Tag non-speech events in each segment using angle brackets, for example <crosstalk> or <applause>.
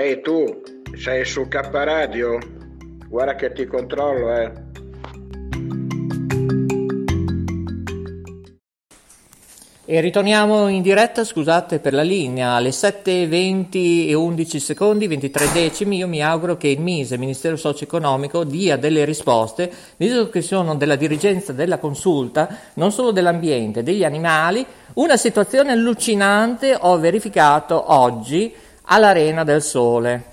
Ehi tu, sei su K Radio? Guarda che ti controllo, eh. E ritorniamo in diretta, scusate per la linea, alle 7.20 e 11 secondi, 23 decimi. Io mi auguro che il MISE, il Ministero Socio-Economico, dia delle risposte, visto che sono della dirigenza della consulta, non solo dell'ambiente, degli animali. Una situazione allucinante ho verificato oggi all'Arena del Sole.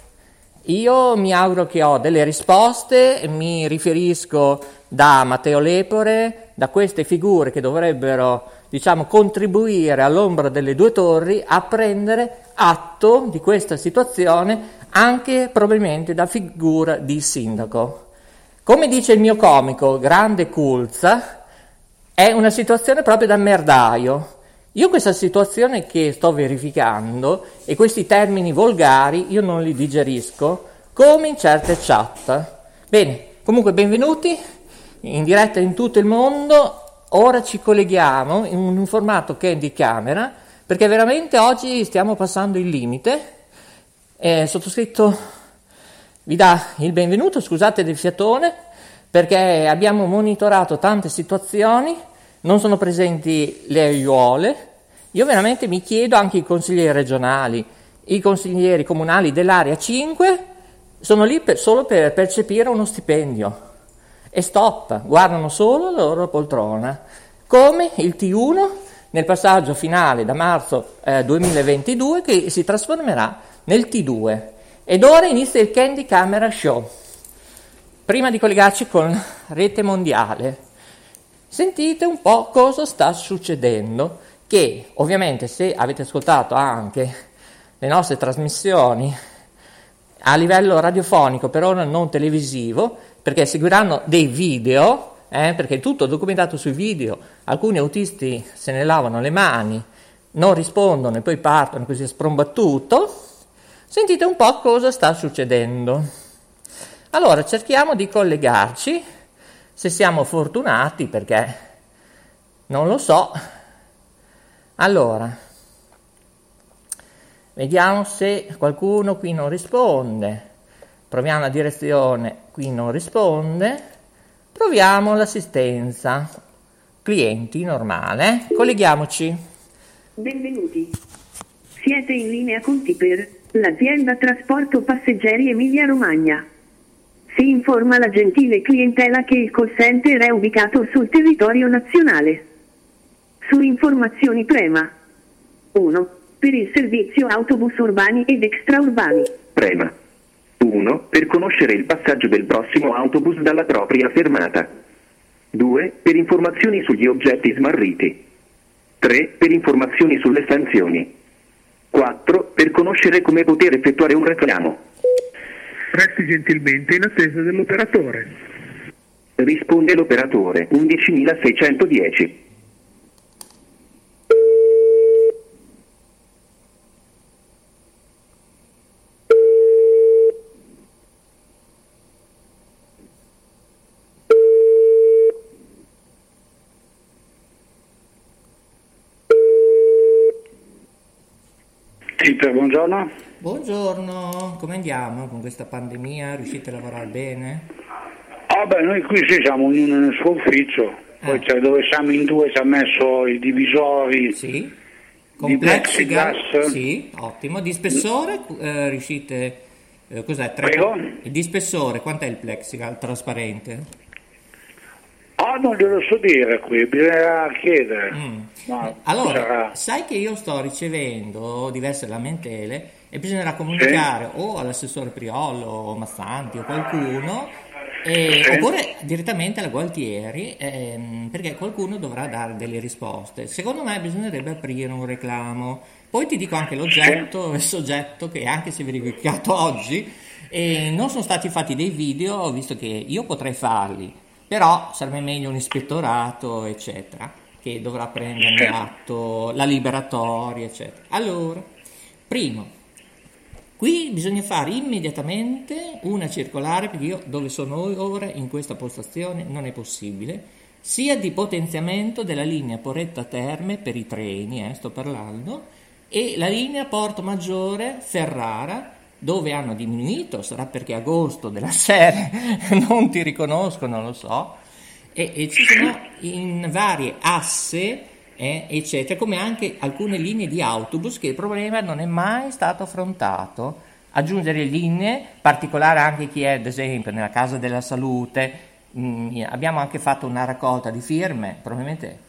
Io mi auguro che ho delle risposte, mi riferisco da Matteo Lepore, da queste figure che dovrebbero diciamo, contribuire all'ombra delle due torri a prendere atto di questa situazione anche probabilmente da figura di sindaco. Come dice il mio comico, grande Culza, è una situazione proprio da merdaio. Io questa situazione che sto verificando e questi termini volgari io non li digerisco come in certe chat. Bene, comunque benvenuti in diretta in tutto il mondo ora ci colleghiamo in un formato che è di camera, perché veramente oggi stiamo passando il limite. Eh, sottoscritto vi dà il benvenuto, scusate del fiatone, perché abbiamo monitorato tante situazioni, non sono presenti le aiuole. Io veramente mi chiedo anche i consiglieri regionali, i consiglieri comunali dell'area 5 sono lì per, solo per percepire uno stipendio e stop, guardano solo la loro poltrona, come il T1 nel passaggio finale da marzo eh, 2022 che si trasformerà nel T2. Ed ora inizia il Candy Camera Show. Prima di collegarci con rete mondiale, sentite un po' cosa sta succedendo, che ovviamente se avete ascoltato anche le nostre trasmissioni a livello radiofonico, per ora non televisivo, perché seguiranno dei video, eh, perché è tutto documentato sui video, alcuni autisti se ne lavano le mani, non rispondono e poi partono così a sprombattuto, sentite un po' cosa sta succedendo. Allora cerchiamo di collegarci, se siamo fortunati, perché non lo so. Allora, vediamo se qualcuno qui non risponde. Proviamo la direzione, qui non risponde. Proviamo l'assistenza. Clienti, normale. Colleghiamoci. Benvenuti. Siete in linea con Tiper, l'azienda trasporto passeggeri Emilia Romagna. Si informa la gentile clientela che il call center è ubicato sul territorio nazionale. Su informazioni prema 1. Per il servizio autobus urbani ed extraurbani. Prema 1. Per conoscere il passaggio del prossimo autobus dalla propria fermata. 2. Per informazioni sugli oggetti smarriti. 3. Per informazioni sulle sanzioni. 4. Per conoscere come poter effettuare un reclamo. Resti gentilmente in attesa dell'operatore. Risponde l'operatore 11610. Peter, buongiorno. Buongiorno, come andiamo con questa pandemia? Riuscite a lavorare bene? Ah beh, noi qui sì, siamo ognuno nel suo ufficio, poi Eh. cioè, dove siamo in due ci ha messo i divisori Sì. Con di plexiglass. Sì, ottimo. Di spessore eh, riuscite... eh, cos'è? Tre- Prego? Di spessore, quant'è il plexigal trasparente? Ah, non glielo so dire qui, bisogna chiedere. Mm. Ma Allora, sarà- sai che io sto ricevendo diverse lamentele e bisognerà comunicare o all'assessore Priolo o Mazzanti o qualcuno Eh, Sì. Oppure direttamente alla Gualtieri, ehm, perché qualcuno dovrà dare delle risposte. Secondo me bisognerebbe aprire un reclamo. Poi ti dico anche l'oggetto e il soggetto che anche si è verificato <laughs> oggi. E non sono stati fatti dei video, visto che io potrei farli, però sarebbe meglio un ispettorato, eccetera, che dovrà prenderne Sì. atto, la liberatoria, eccetera. Allora, primo, Qui bisogna fare immediatamente una circolare, perché io dove sono ora in questa postazione non è possibile, sia di potenziamento della linea Poretta Terme per i treni, eh, sto parlando, e la linea Porto Maggiore Ferrara, dove hanno diminuito, sarà perché agosto della serie <laughs> non ti riconoscono, lo so, e, e ci sono in varie asse, eh, eccetera, come anche alcune linee di autobus che il problema non è mai stato affrontato. Aggiungere linee, particolare anche chi è ad esempio nella Casa della Salute, mm, abbiamo anche fatto una raccolta di firme, probabilmente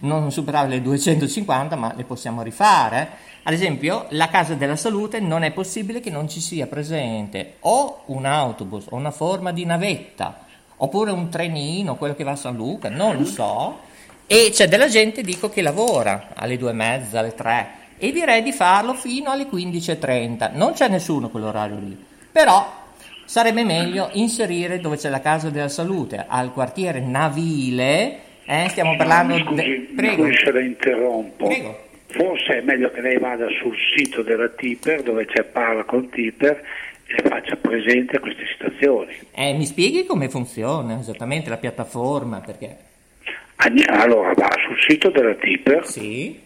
non superare le 250, ma le possiamo rifare. Ad esempio, la Casa della Salute non è possibile che non ci sia presente o un autobus o una forma di navetta, oppure un trenino, quello che va a San Luca, non lo so. E c'è della gente, dico, che lavora alle due e mezza, alle tre, e direi di farlo fino alle 15.30. Non c'è nessuno quell'orario lì, però sarebbe meglio inserire dove c'è la Casa della Salute, al quartiere Navile, eh, stiamo parlando... Mi de- scusi, Prego. scusi se la interrompo. Prego. Forse è meglio che lei vada sul sito della Tipper, dove c'è Parla con Tipper, e faccia presente queste situazioni. Eh, mi spieghi come funziona esattamente la piattaforma? Perché... Allora va sul sito della Tipper, Sì,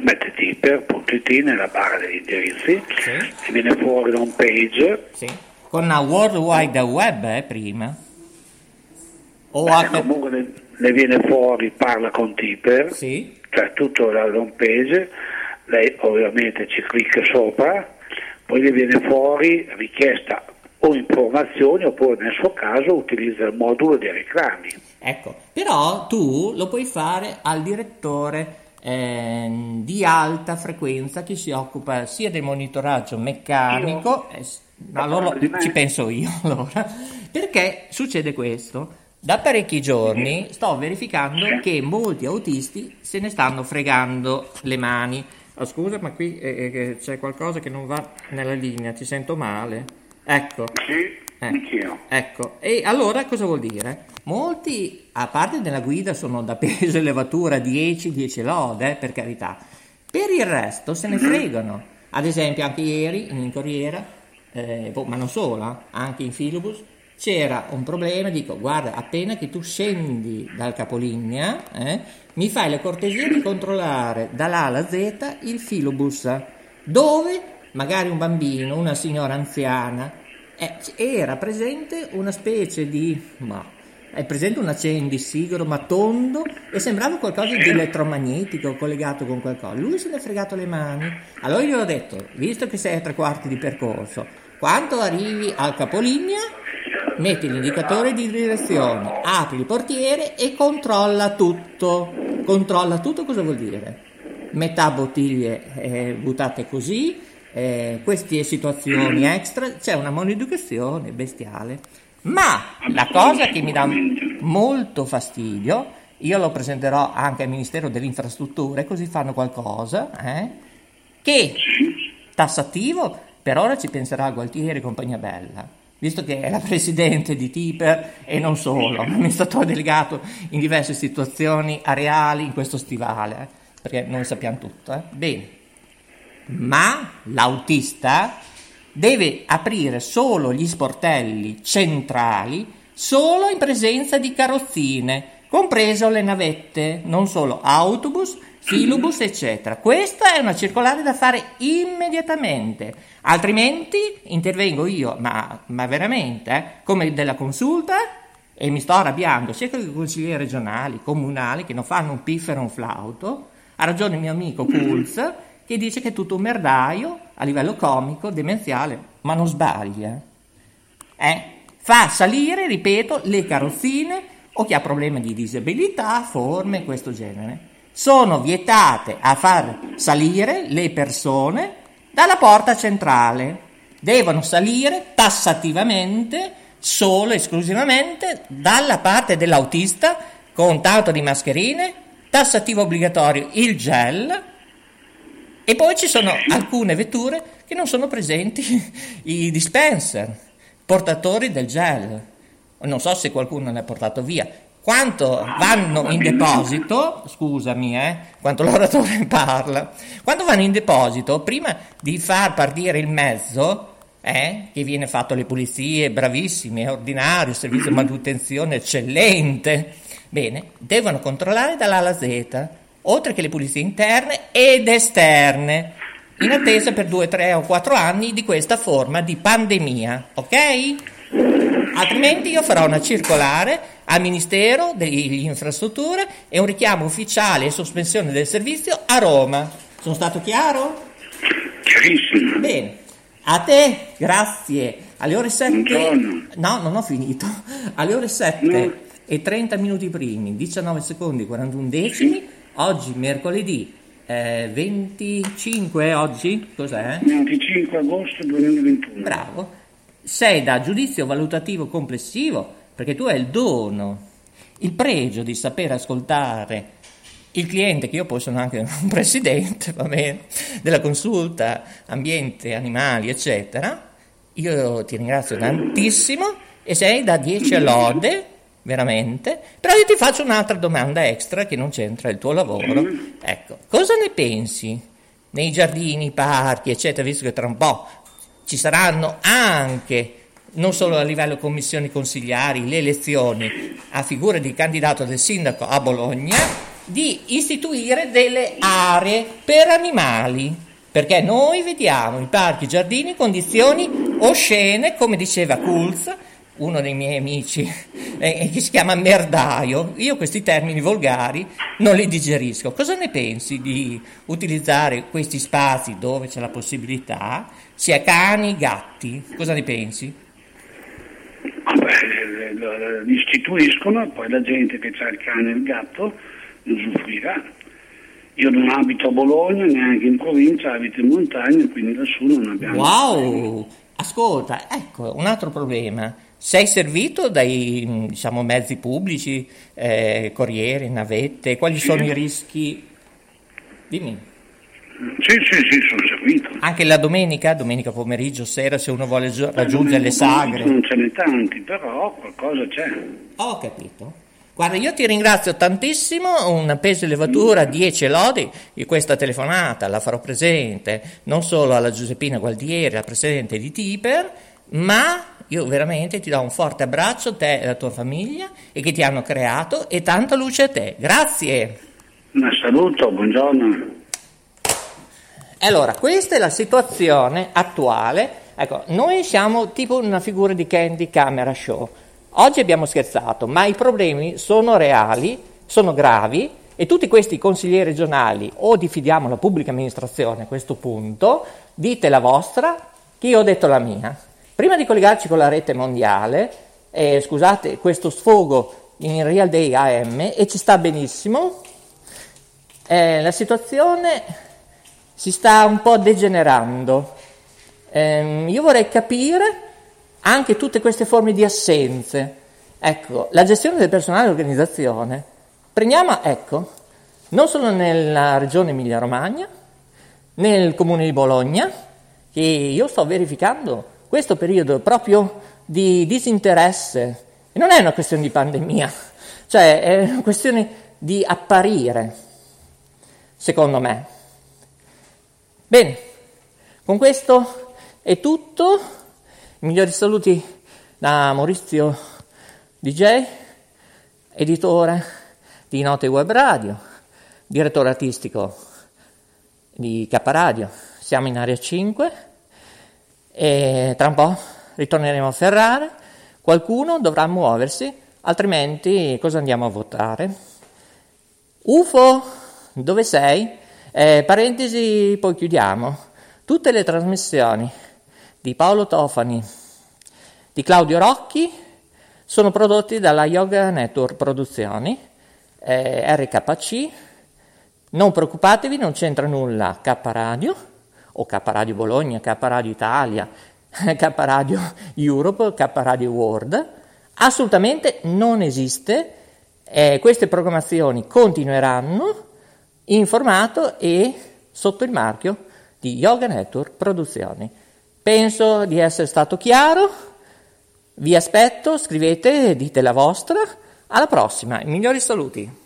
mette tipper.it nella barra degli indirizzi Sì. e viene fuori da un page sì. Con una World Wide Web, eh, prima. O Beh, comunque ne, ne viene fuori parla con Tipper Sì, cioè tutto la home page lei ovviamente ci clicca sopra poi le viene fuori richiesta o informazioni oppure nel suo caso utilizza il modulo dei reclami ecco. Però tu lo puoi fare al direttore ehm, di alta frequenza che si occupa sia del monitoraggio meccanico, eh, di me? ci penso io <laughs> allora, perché succede questo. Da parecchi giorni sto verificando che molti autisti se ne stanno fregando le mani. Oh, scusa, ma qui eh, eh, c'è qualcosa che non va nella linea, ti sento male. Ecco. sì Eh, anch'io Ecco, e allora cosa vuol dire? Molti, a parte nella guida, sono da peso e <laughs> levatura 10, 10 lode, eh, per carità. Per il resto se ne fregano. Ad esempio, anche ieri in Corriera, eh, boh, ma non solo, eh, anche in Filobus, c'era un problema, dico, guarda, appena che tu scendi dal capolinea, eh, mi fai la cortesia di controllare dall'A alla Z il filobus, dove magari un bambino, una signora anziana, eh, era presente una specie di... ma è presente un accendisigaro ma tondo e sembrava qualcosa di elettromagnetico collegato con qualcosa. Lui se ne è fregato le mani. Allora io gli ho detto, visto che sei a tre quarti di percorso, quando arrivi al capolinea, metti l'indicatore di direzione, apri il portiere e controlla tutto. Controlla tutto cosa vuol dire? Metà bottiglie eh, buttate così, eh, queste situazioni extra, c'è una maleducazione bestiale. Ma la cosa che mi dà molto fastidio, io lo presenterò anche al Ministero delle Infrastrutture, così fanno qualcosa, eh, che tassativo per ora ci penserà Gualtieri e compagnia bella, visto che è la presidente di Tiper e non solo, amministratore delegato in diverse situazioni areali in questo stivale, eh, perché noi sappiamo tutto. eh. Bene, ma l'autista deve aprire solo gli sportelli centrali solo in presenza di carrozzine, compreso le navette, non solo autobus, filobus, eccetera. Questa è una circolare da fare immediatamente, altrimenti intervengo io, ma, ma veramente, eh, come della consulta, e mi sto arrabbiando sia con i consiglieri regionali, comunali, che non fanno un piffero e un flauto, ha ragione il mio amico Pulz, che dice che è tutto un merdaio a livello comico, demenziale, ma non sbaglia. Eh? Fa salire, ripeto, le carrozzine o chi ha problemi di disabilità, forme, questo genere. Sono vietate a far salire le persone dalla porta centrale. Devono salire tassativamente solo esclusivamente dalla parte dell'autista con tanto di mascherine, tassativo obbligatorio il gel e poi ci sono alcune vetture che non sono presenti <laughs> i dispenser, portatori del gel. Non so se qualcuno ne ha portato via. Quanto vanno in deposito, scusami, eh, quanto l'oratore <laughs> parla, quando vanno in deposito, prima di far partire il mezzo, eh, che viene fatto alle pulizie, bravissimi, è ordinario, servizio di manutenzione eccellente, bene, devono controllare dall'A alla Z, oltre che le pulizie interne ed esterne, in attesa per due, tre o quattro anni di questa forma di pandemia, ok? Altrimenti io farò una circolare al Ministero delle Infrastrutture e un richiamo ufficiale e sospensione del servizio a Roma. Sono stato chiaro? Chiarissimo. Bene. A te, grazie. Alle ore 7. Buongiorno. No, non ho finito. Alle ore 7 No. e 30 minuti primi, 19 secondi 41 decimi. Oggi mercoledì eh, 25 oggi? Cos'è? 25 agosto 2021. Bravo. Sei da giudizio valutativo complessivo perché tu hai il dono, il pregio di saper ascoltare il cliente, che io poi sono anche <laughs> un presidente, va bene, della consulta ambiente, animali, eccetera. Io ti ringrazio tantissimo e sei da 10 lode, veramente. Però io ti faccio un'altra domanda extra che non c'entra il tuo lavoro. Ecco, cosa ne pensi nei giardini, parchi, eccetera, visto che tra un po' ci saranno anche non solo a livello commissioni consigliari, le elezioni a figura di candidato del sindaco a Bologna, di istituire delle aree per animali. Perché noi vediamo in parchi, giardini, condizioni oscene, come diceva Kulz, uno dei miei amici, eh, che si chiama merdaio. Io questi termini volgari non li digerisco. Cosa ne pensi di utilizzare questi spazi dove c'è la possibilità, sia cani, gatti? Cosa ne pensi? Eh, li istituiscono poi la gente che ha il cane e il gatto ne usufruirà. Io non abito a Bologna, neanche in provincia, abito in montagna, quindi lassù non abbiamo... Wow! Ascolta, ecco, un altro problema. Sei servito dai diciamo, mezzi pubblici, eh, corriere, navette? Quali sono i rischi? Dimmi. Sì, sì, sì, sono servito. Anche la domenica, domenica pomeriggio, sera, se uno vuole raggiungere le sagre. Non ce n'è tanti, però qualcosa c'è. Ho capito. Guarda, io ti ringrazio tantissimo, un peso e levatura, 10 lodi di questa telefonata, la farò presente non solo alla Giuseppina Gualdieri, la presidente di Tiper, ma io veramente ti do un forte abbraccio a te e alla tua famiglia e che ti hanno creato e tanta luce a te. Grazie. Un saluto, buongiorno. Allora, questa è la situazione attuale. Ecco, noi siamo tipo una figura di Candy Camera Show. Oggi abbiamo scherzato, ma i problemi sono reali, sono gravi e tutti questi consiglieri regionali o diffidiamo la pubblica amministrazione a questo punto, dite la vostra, che io ho detto la mia. Prima di collegarci con la rete mondiale, eh, scusate questo sfogo in Real Day AM e ci sta benissimo, eh, la situazione si sta un po' degenerando. Ehm, io vorrei capire anche tutte queste forme di assenze. Ecco, la gestione del personale e l'organizzazione. Prendiamo, ecco, non solo nella regione Emilia-Romagna, nel comune di Bologna, che io sto verificando questo periodo proprio di disinteresse. E non è una questione di pandemia, cioè è una questione di apparire, secondo me. Bene, con questo è tutto. Migliori saluti da Maurizio DJ, editore di Note Web Radio, direttore artistico di K Radio. Siamo in area 5 e tra un po' ritorneremo a Ferrara. Qualcuno dovrà muoversi, altrimenti cosa andiamo a votare? UFO, dove sei? Eh, parentesi, poi chiudiamo. Tutte le trasmissioni di Paolo Tofani, di Claudio Rocchi, sono prodotti dalla Yoga Network Produzioni, eh, RKC. Non preoccupatevi, non c'entra nulla K Radio o K Radio Bologna, K Radio Italia, <laughs> K Radio Europe, K Radio World, assolutamente non esiste. Eh, queste programmazioni continueranno in formato e sotto il marchio di Yoga Network Produzioni. Penso di essere stato chiaro, vi aspetto, scrivete, dite la vostra, alla prossima, i migliori saluti.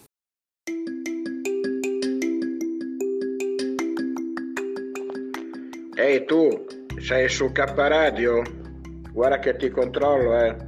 Ehi tu, sei su K Radio? Guarda che ti controllo, eh.